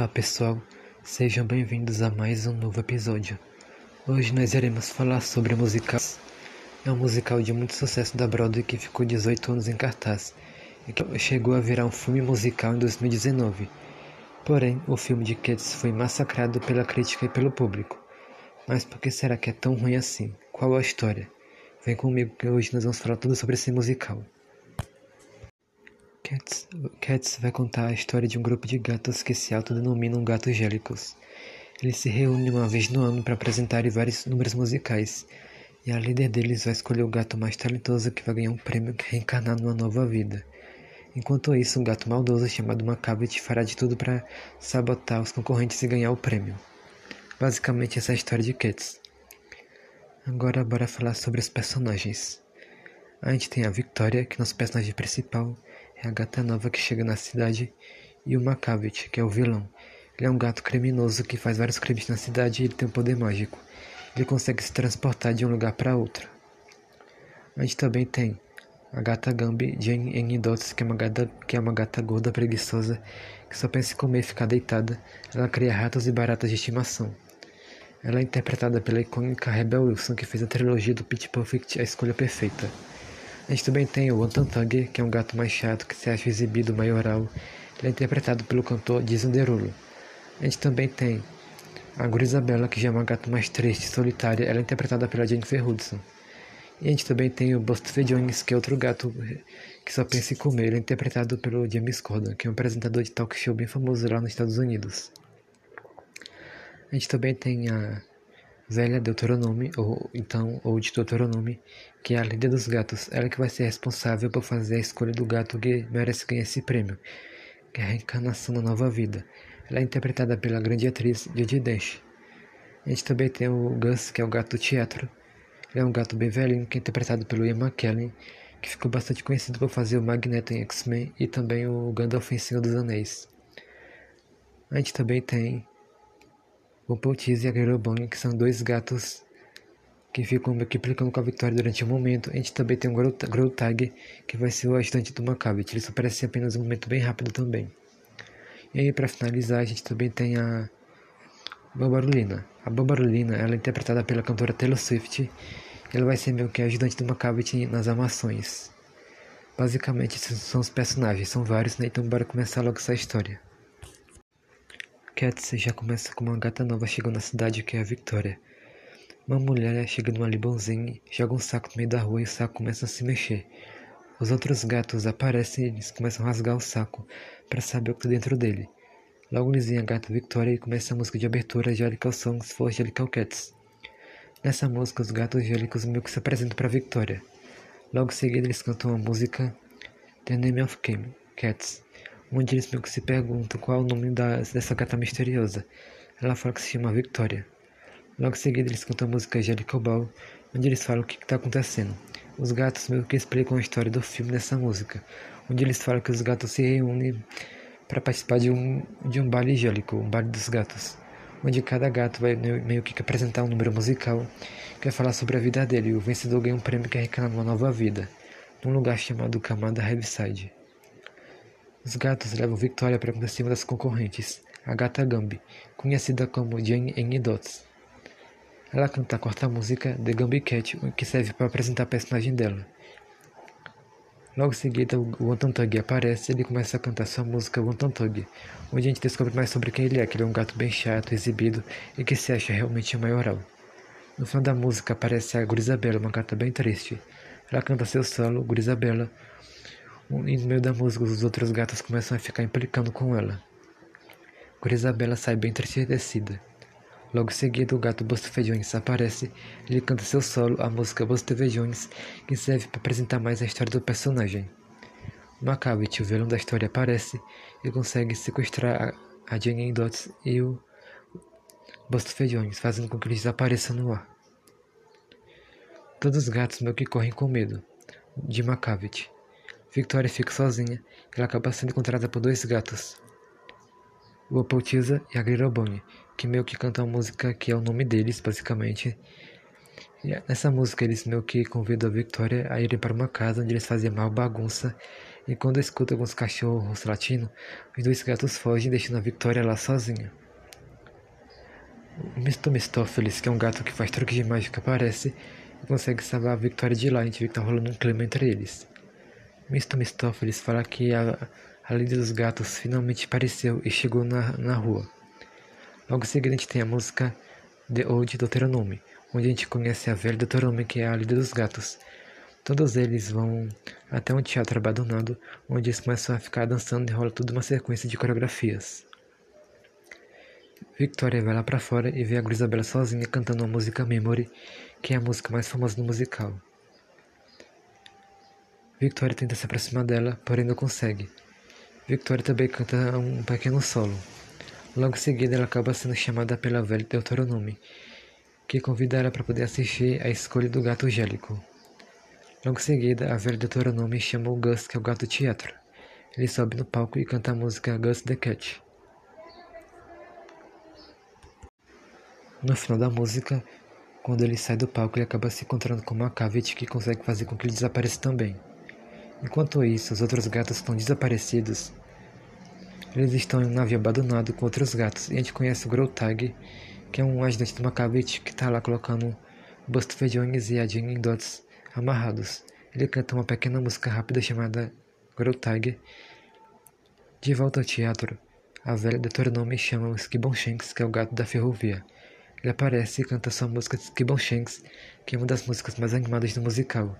Olá pessoal, sejam bem-vindos a mais um novo episódio. Hoje nós iremos falar sobre musicais. É um musical de muito sucesso da Broadway que ficou 18 anos em cartaz e que chegou a virar um filme musical em 2019. Porém, o filme de Cats foi massacrado pela crítica e pelo público. Mas por que será que é tão ruim assim? Qual a história? Vem comigo que hoje nós vamos falar tudo sobre esse musical. Cats, Cats vai contar a história de um grupo de gatos que se autodenominam gatos gélicos. Eles se reúnem uma vez no ano para apresentarem vários números musicais, e a líder deles vai escolher o gato mais talentoso que vai ganhar um prêmio que reencarnar numa nova vida. Enquanto isso, um gato maldoso chamado Macavity fará de tudo para sabotar os concorrentes e ganhar o prêmio. Basicamente essa é a história de Cats. Agora bora falar sobre os personagens. A gente tem a Victoria, que é nosso personagem principal, é a gata nova que chega na cidade, e o Macavity, que é o vilão. Ele é um gato criminoso que faz vários crimes na cidade e ele tem um poder mágico. Ele consegue se transportar de um lugar para outro. A gente também tem a gata Gambi Jane N. Dots, que é, que é uma gata gorda preguiçosa que só pensa em comer e ficar deitada. Ela cria ratos e baratas de estimação. Ela é interpretada pela icônica Rebel Wilson, que fez a trilogia do Pitch Perfect A Escolha Perfeita. A gente também tem o Antantang, que é um gato mais chato que se acha exibido maioral. Ele é interpretado pelo cantor Jason Derulo. A gente também tem a Grisabella, que já é uma gata mais triste solitária. Ela é interpretada pela Jennifer Hudson. E a gente também tem o Buster Jones, que é outro gato que só pensa em comer. Ele é interpretado pelo James Corden, que é um apresentador de talk show bem famoso lá nos Estados Unidos. A gente também tem a velha Deuteronome, ou então, ou de Deuteronome, que é a líder dos gatos. Ela que vai ser responsável por fazer a escolha do gato que merece ganhar esse prêmio, que é a reencarnação da nova vida. Ela é interpretada pela grande atriz Judy Dench. A gente também tem o Gus, que é o gato do teatro. Ele é um gato bem velhinho, que é interpretado pelo Ian McKellen, que ficou bastante conhecido por fazer o Magneto em X-Men e também o Gandalf em Senhor dos Anéis. A gente também tem o Poltiz e a Grerobong, que são dois gatos que ficam multiplicando com a Victoria durante um momento. A gente também tem o Growtag, que vai ser o ajudante do Macavity. Ele só aparece apenas um momento bem rápido também. E aí, para finalizar, a gente também tem a Bobarulina. A Bobarulina, ela é interpretada pela cantora Taylor Swift. Ela vai ser meio que ajudante do Macavity nas armações. Basicamente, esses são os personagens. São vários, né? Então, bora começar logo essa história. Cats já começa com uma gata nova chegando na cidade, que é a Victoria. Uma mulher chega numa limusine, joga um saco no meio da rua e o saco começa a se mexer. Os outros gatos aparecem e eles começam a rasgar o saco para saber o que está dentro dele. Logo eles veem a gata Victoria e começa a música de abertura Jellicle Songs for Jellicle Cats. Nessa música, os gatos gélicos meio que se apresentam para Victoria. Logo em seguida, eles cantam a música The Name of Kim, Cats, onde eles meio que se perguntam qual é o nome da, dessa gata misteriosa. Ela fala que se chama Victoria. Logo em seguida, eles cantam a música Jellicle Ball, onde eles falam o que está acontecendo. Os gatos meio que explicam a história do filme nessa música, onde eles falam que os gatos se reúnem para participar de um, de um baile gélico, um baile dos gatos, onde cada gato vai meio que apresentar um número musical que vai falar sobre a vida dele e o vencedor ganha um prêmio que arrecada uma nova vida, num lugar chamado Camada Heaviside. Os gatos levam Victoria para cima das concorrentes, a gata Gambi, conhecida como Jane N. Dots. Ela canta a quarta música, The Gambi Cat, que serve para apresentar a personagem dela. Logo em seguida, o Wantantug aparece e ele começa a cantar sua música Wantantug, onde a gente descobre mais sobre quem ele é, que ele é um gato bem chato, exibido e que se acha realmente maioral. No final da música aparece a Grisabella, uma gata bem triste. Ela canta seu solo, Grisabella, e no meio da música os outros gatos começam a ficar implicando com ela. Grisabella sai bem entristecida. Logo em seguida, o gato Buster Jones aparece ele canta seu solo, a música Buster Jones, que serve para apresentar mais a história do personagem. Macavity, o vilão da história, aparece e consegue sequestrar a Jane Dots e o Buster Jones, fazendo com que eles desapareçam no ar. Todos os gatos meio que correm com medo de Macavity. Victoria fica sozinha ela acaba sendo encontrada por dois gatos, o Opaltiza e a Grirobone, que meio que cantam a música que é o nome deles, basicamente. E nessa música eles meio que convidam a Victoria a irem para uma casa onde eles fazem mal bagunça e quando escuta alguns cachorros latindo, os dois gatos fogem, deixando a Victoria lá sozinha. O Mr. Mistófeles, que é um gato que faz truques de mágica, aparece e consegue salvar a Victoria de lá. A gente vê que tá rolando um clima entre eles. Mr. Mistófeles fala que a, a dos gatos finalmente apareceu e chegou na, na rua. Logo gente tem a música The Old Deuteronomy, onde a gente conhece a velha Deuteronomy, que é a líder dos gatos. Todos eles vão até um teatro abandonado, onde eles começam a ficar dançando e rola toda uma sequência de coreografias. Victoria vai lá para fora e vê a Grisabella sozinha cantando a música Memory, que é a música mais famosa do musical. Victoria tenta se aproximar dela, porém não consegue. Victoria também canta um pequeno solo. Logo em seguida, ela acaba sendo chamada pela velha Deuteronomy, que convida ela para poder assistir a escolha do gato Gélico. Logo em seguida, a velha Deuteronomy chama o Gus, que é o gato teatro. Ele sobe no palco e canta a música Gus the Cat. No final da música, quando ele sai do palco, ele acaba se encontrando com uma Cavite que consegue fazer com que ele desapareça também. Enquanto isso, os outros gatos estão desaparecidos. Eles estão em um navio abandonado com outros gatos e a gente conhece o Growtag, que é um ajudante de uma Cavite que está lá colocando Buster Jones e a Jane Dots amarrados. Ele canta uma pequena música rápida chamada Growtag. De volta ao teatro, a velha Deuteronome chama o Skibon Shanks, que é o gato da ferrovia. Ele aparece e canta sua música de que é uma das músicas mais animadas do musical.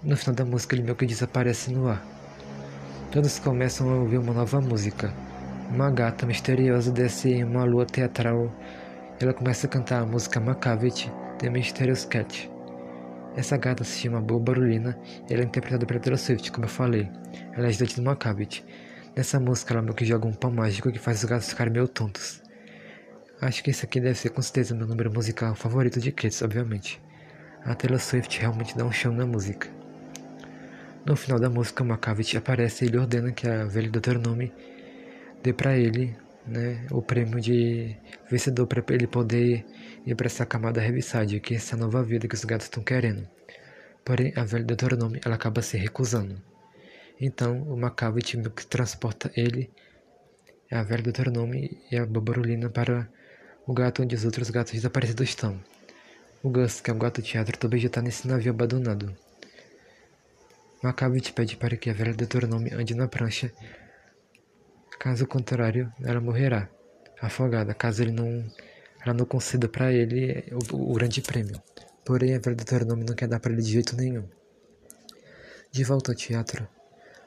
No final da música, ele meio que desaparece no ar. Todos começam a ouvir uma nova música. Uma gata misteriosa desce em uma lua teatral. Ela começa a cantar a música Macavity, The Mysterious Cat. Essa gata se chama Boa Barulina e ela é interpretada pela Taylor Swift, como eu falei. Ela é ajudante do Macavity. Nessa música, ela meio que joga um pau mágico que faz os gatos ficarem meio tontos. Acho que esse aqui deve ser com certeza meu número musical favorito de Cats, obviamente. A Taylor Swift realmente dá um show na música. No final da música, Macavity aparece e ele ordena que a velha Deuteronome dê para ele né, o prêmio de vencedor para ele poder ir para essa camada Revisade, que é essa nova vida que os gatos estão querendo. Porém, a velha Deuteronome ela acaba se recusando. Então, o que transporta ele, a velha Deuteronome e a Bobarulina para o gato onde os outros gatos desaparecidos estão. O Gus, que é um gato teatro, também já está nesse navio abandonado. Macabeth pede para que a velha Deuteronome ande na prancha. Caso contrário, ela morrerá, afogada, caso ele não, ela não conceda para ele o, o, grande prêmio. Porém, a velha Deuteronome não quer dar para ele de jeito nenhum. De volta ao teatro,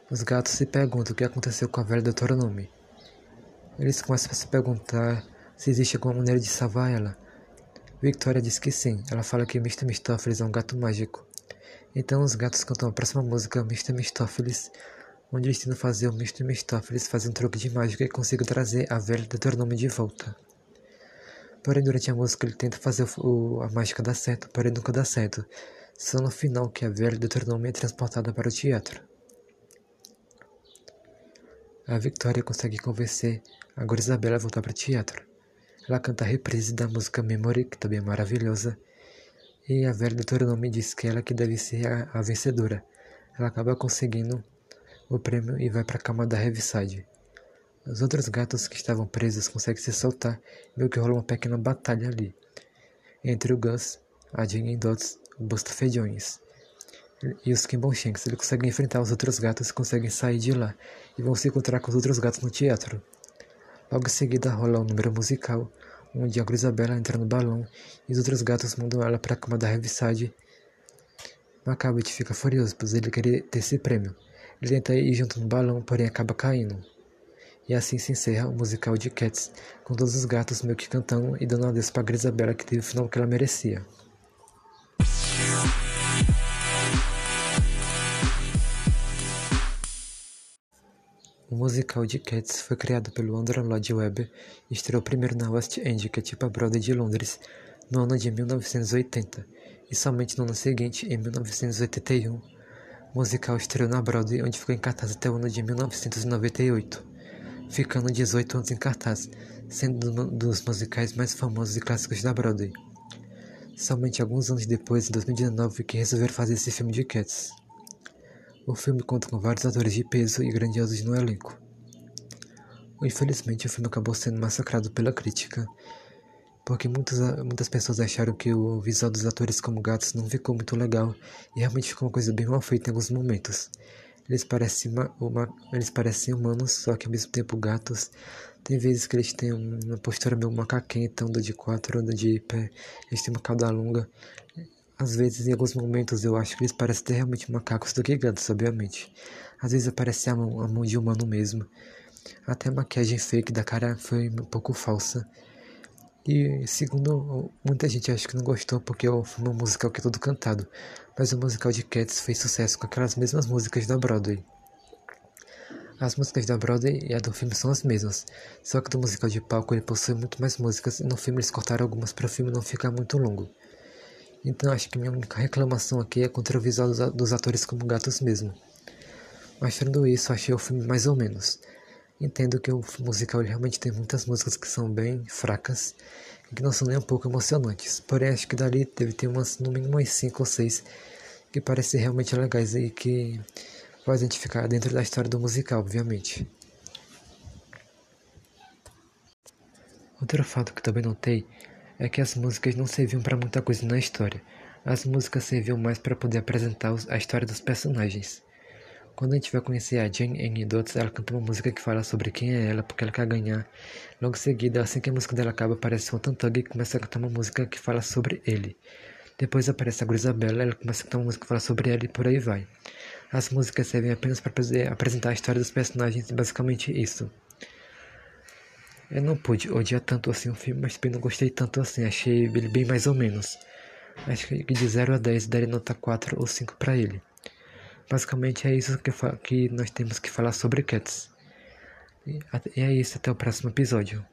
os gatos se perguntam o que aconteceu com a velha Deuteronome. Eles começam a se perguntar se existe alguma maneira de salvar ela. Victoria diz que sim. Ela fala que Mr. Mistófeles é um gato mágico. Então os gatos cantam a próxima música, Mr. Mistófeles, onde eles tentam fazer o Mr. Mistófeles fazer um truque de mágica e consiga trazer a velha Deuteronome de volta. Porém, durante a música ele tenta fazer o, a mágica dar certo, porém nunca dá certo. Só no final que a velha Deuteronome é transportada para o teatro. A Victoria consegue convencer a Isabela a voltar para o teatro. Ela canta a reprise da música Memory, que também é maravilhosa, e a velha Deuteronome diz que ela que deve ser a, a vencedora. Ela acaba conseguindo o prêmio e vai para a cama da Heaviside. Os outros gatos que estavam presos conseguem se soltar, meio que rola uma pequena batalha ali. Entre o Gus, a Jane Dots, o Busta Feijões e os Kimbonshanks. Eles conseguem enfrentar os outros gatos e conseguem sair de lá e vão se encontrar com os outros gatos no teatro. Logo em seguida rola um número musical, onde a Isabela entra no balão e os outros gatos mandam ela para a cama da Heaviside. Macabeth fica furioso, pois ele queria ter esse prêmio. Ele tenta ir junto no balão, porém acaba caindo. E assim se encerra o musical de Cats, com todos os gatos meio que cantando e dando adeus para Grisabella que teve o final que ela merecia. O musical de Cats foi criado pelo Andrew Lloyd Webber e estreou primeiro na West End, que é tipo a Broadway de Londres, no ano de 1980, e somente no ano seguinte, em 1981, o musical estreou na Broadway, onde ficou em cartaz até o ano de 1998, ficando 18 anos em cartaz, sendo um dos musicais mais famosos e clássicos da Broadway. Somente alguns anos depois, em 2019, que resolveram fazer esse filme de Cats. O filme conta com vários atores de peso e grandiosos no elenco. Infelizmente, o filme acabou sendo massacrado pela crítica, porque muitas, muitas pessoas acharam que o visual dos atores como gatos não ficou muito legal e realmente ficou uma coisa bem mal feita em alguns momentos. Eles parecem, uma, uma, eles parecem humanos, só que ao mesmo tempo gatos. Tem vezes que eles têm uma postura meio macaquenta, andando de quatro, andando de pé, eles têm uma cauda longa. Às vezes, em alguns momentos, eu acho que eles parecem ter realmente macacos do que gatos, obviamente. Às vezes aparece a mão, a mão de humano mesmo. Até a maquiagem fake da cara foi um pouco falsa. E segundo muita gente acha que não gostou porque é um musical que é todo cantado, mas o musical de Cats fez sucesso com aquelas mesmas músicas da Broadway. As músicas da Broadway e a do filme são as mesmas, só que do musical de palco ele possui muito mais músicas e no filme eles cortaram algumas para o filme não ficar muito longo. Então acho que minha única reclamação aqui é contra o visual dos atores como gatos mesmo. Mas tirando isso, achei o filme mais ou menos. Entendo que o musical realmente tem muitas músicas que são bem fracas e que não são nem um pouco emocionantes. Porém, acho que dali deve ter umas, no mínimo umas 5 ou 6 que parecem realmente legais e que fazem a gente ficar dentro da história do musical, obviamente. Outro fato que também notei é que as músicas não serviam para muita coisa na história. As músicas serviam mais para poder apresentar a história dos personagens. Quando a gente vai conhecer a Jane Anne Dots, ela canta uma música que fala sobre quem é ela, porque ela quer ganhar. Logo em seguida, assim que a música dela acaba, aparece o Tantug e começa a cantar uma música que fala sobre ele. Depois aparece a Grisabella, ela começa a cantar uma música que fala sobre ela e por aí vai. As músicas servem apenas para apresentar a história dos personagens, basicamente isso. Eu não pude odiar tanto assim o filme, mas também não gostei tanto assim. Achei ele bem mais ou menos. Acho que de 0 a 10 daria nota 4 ou 5 para ele. Basicamente é isso que, que nós temos que falar sobre Cats. E é isso, até o próximo episódio.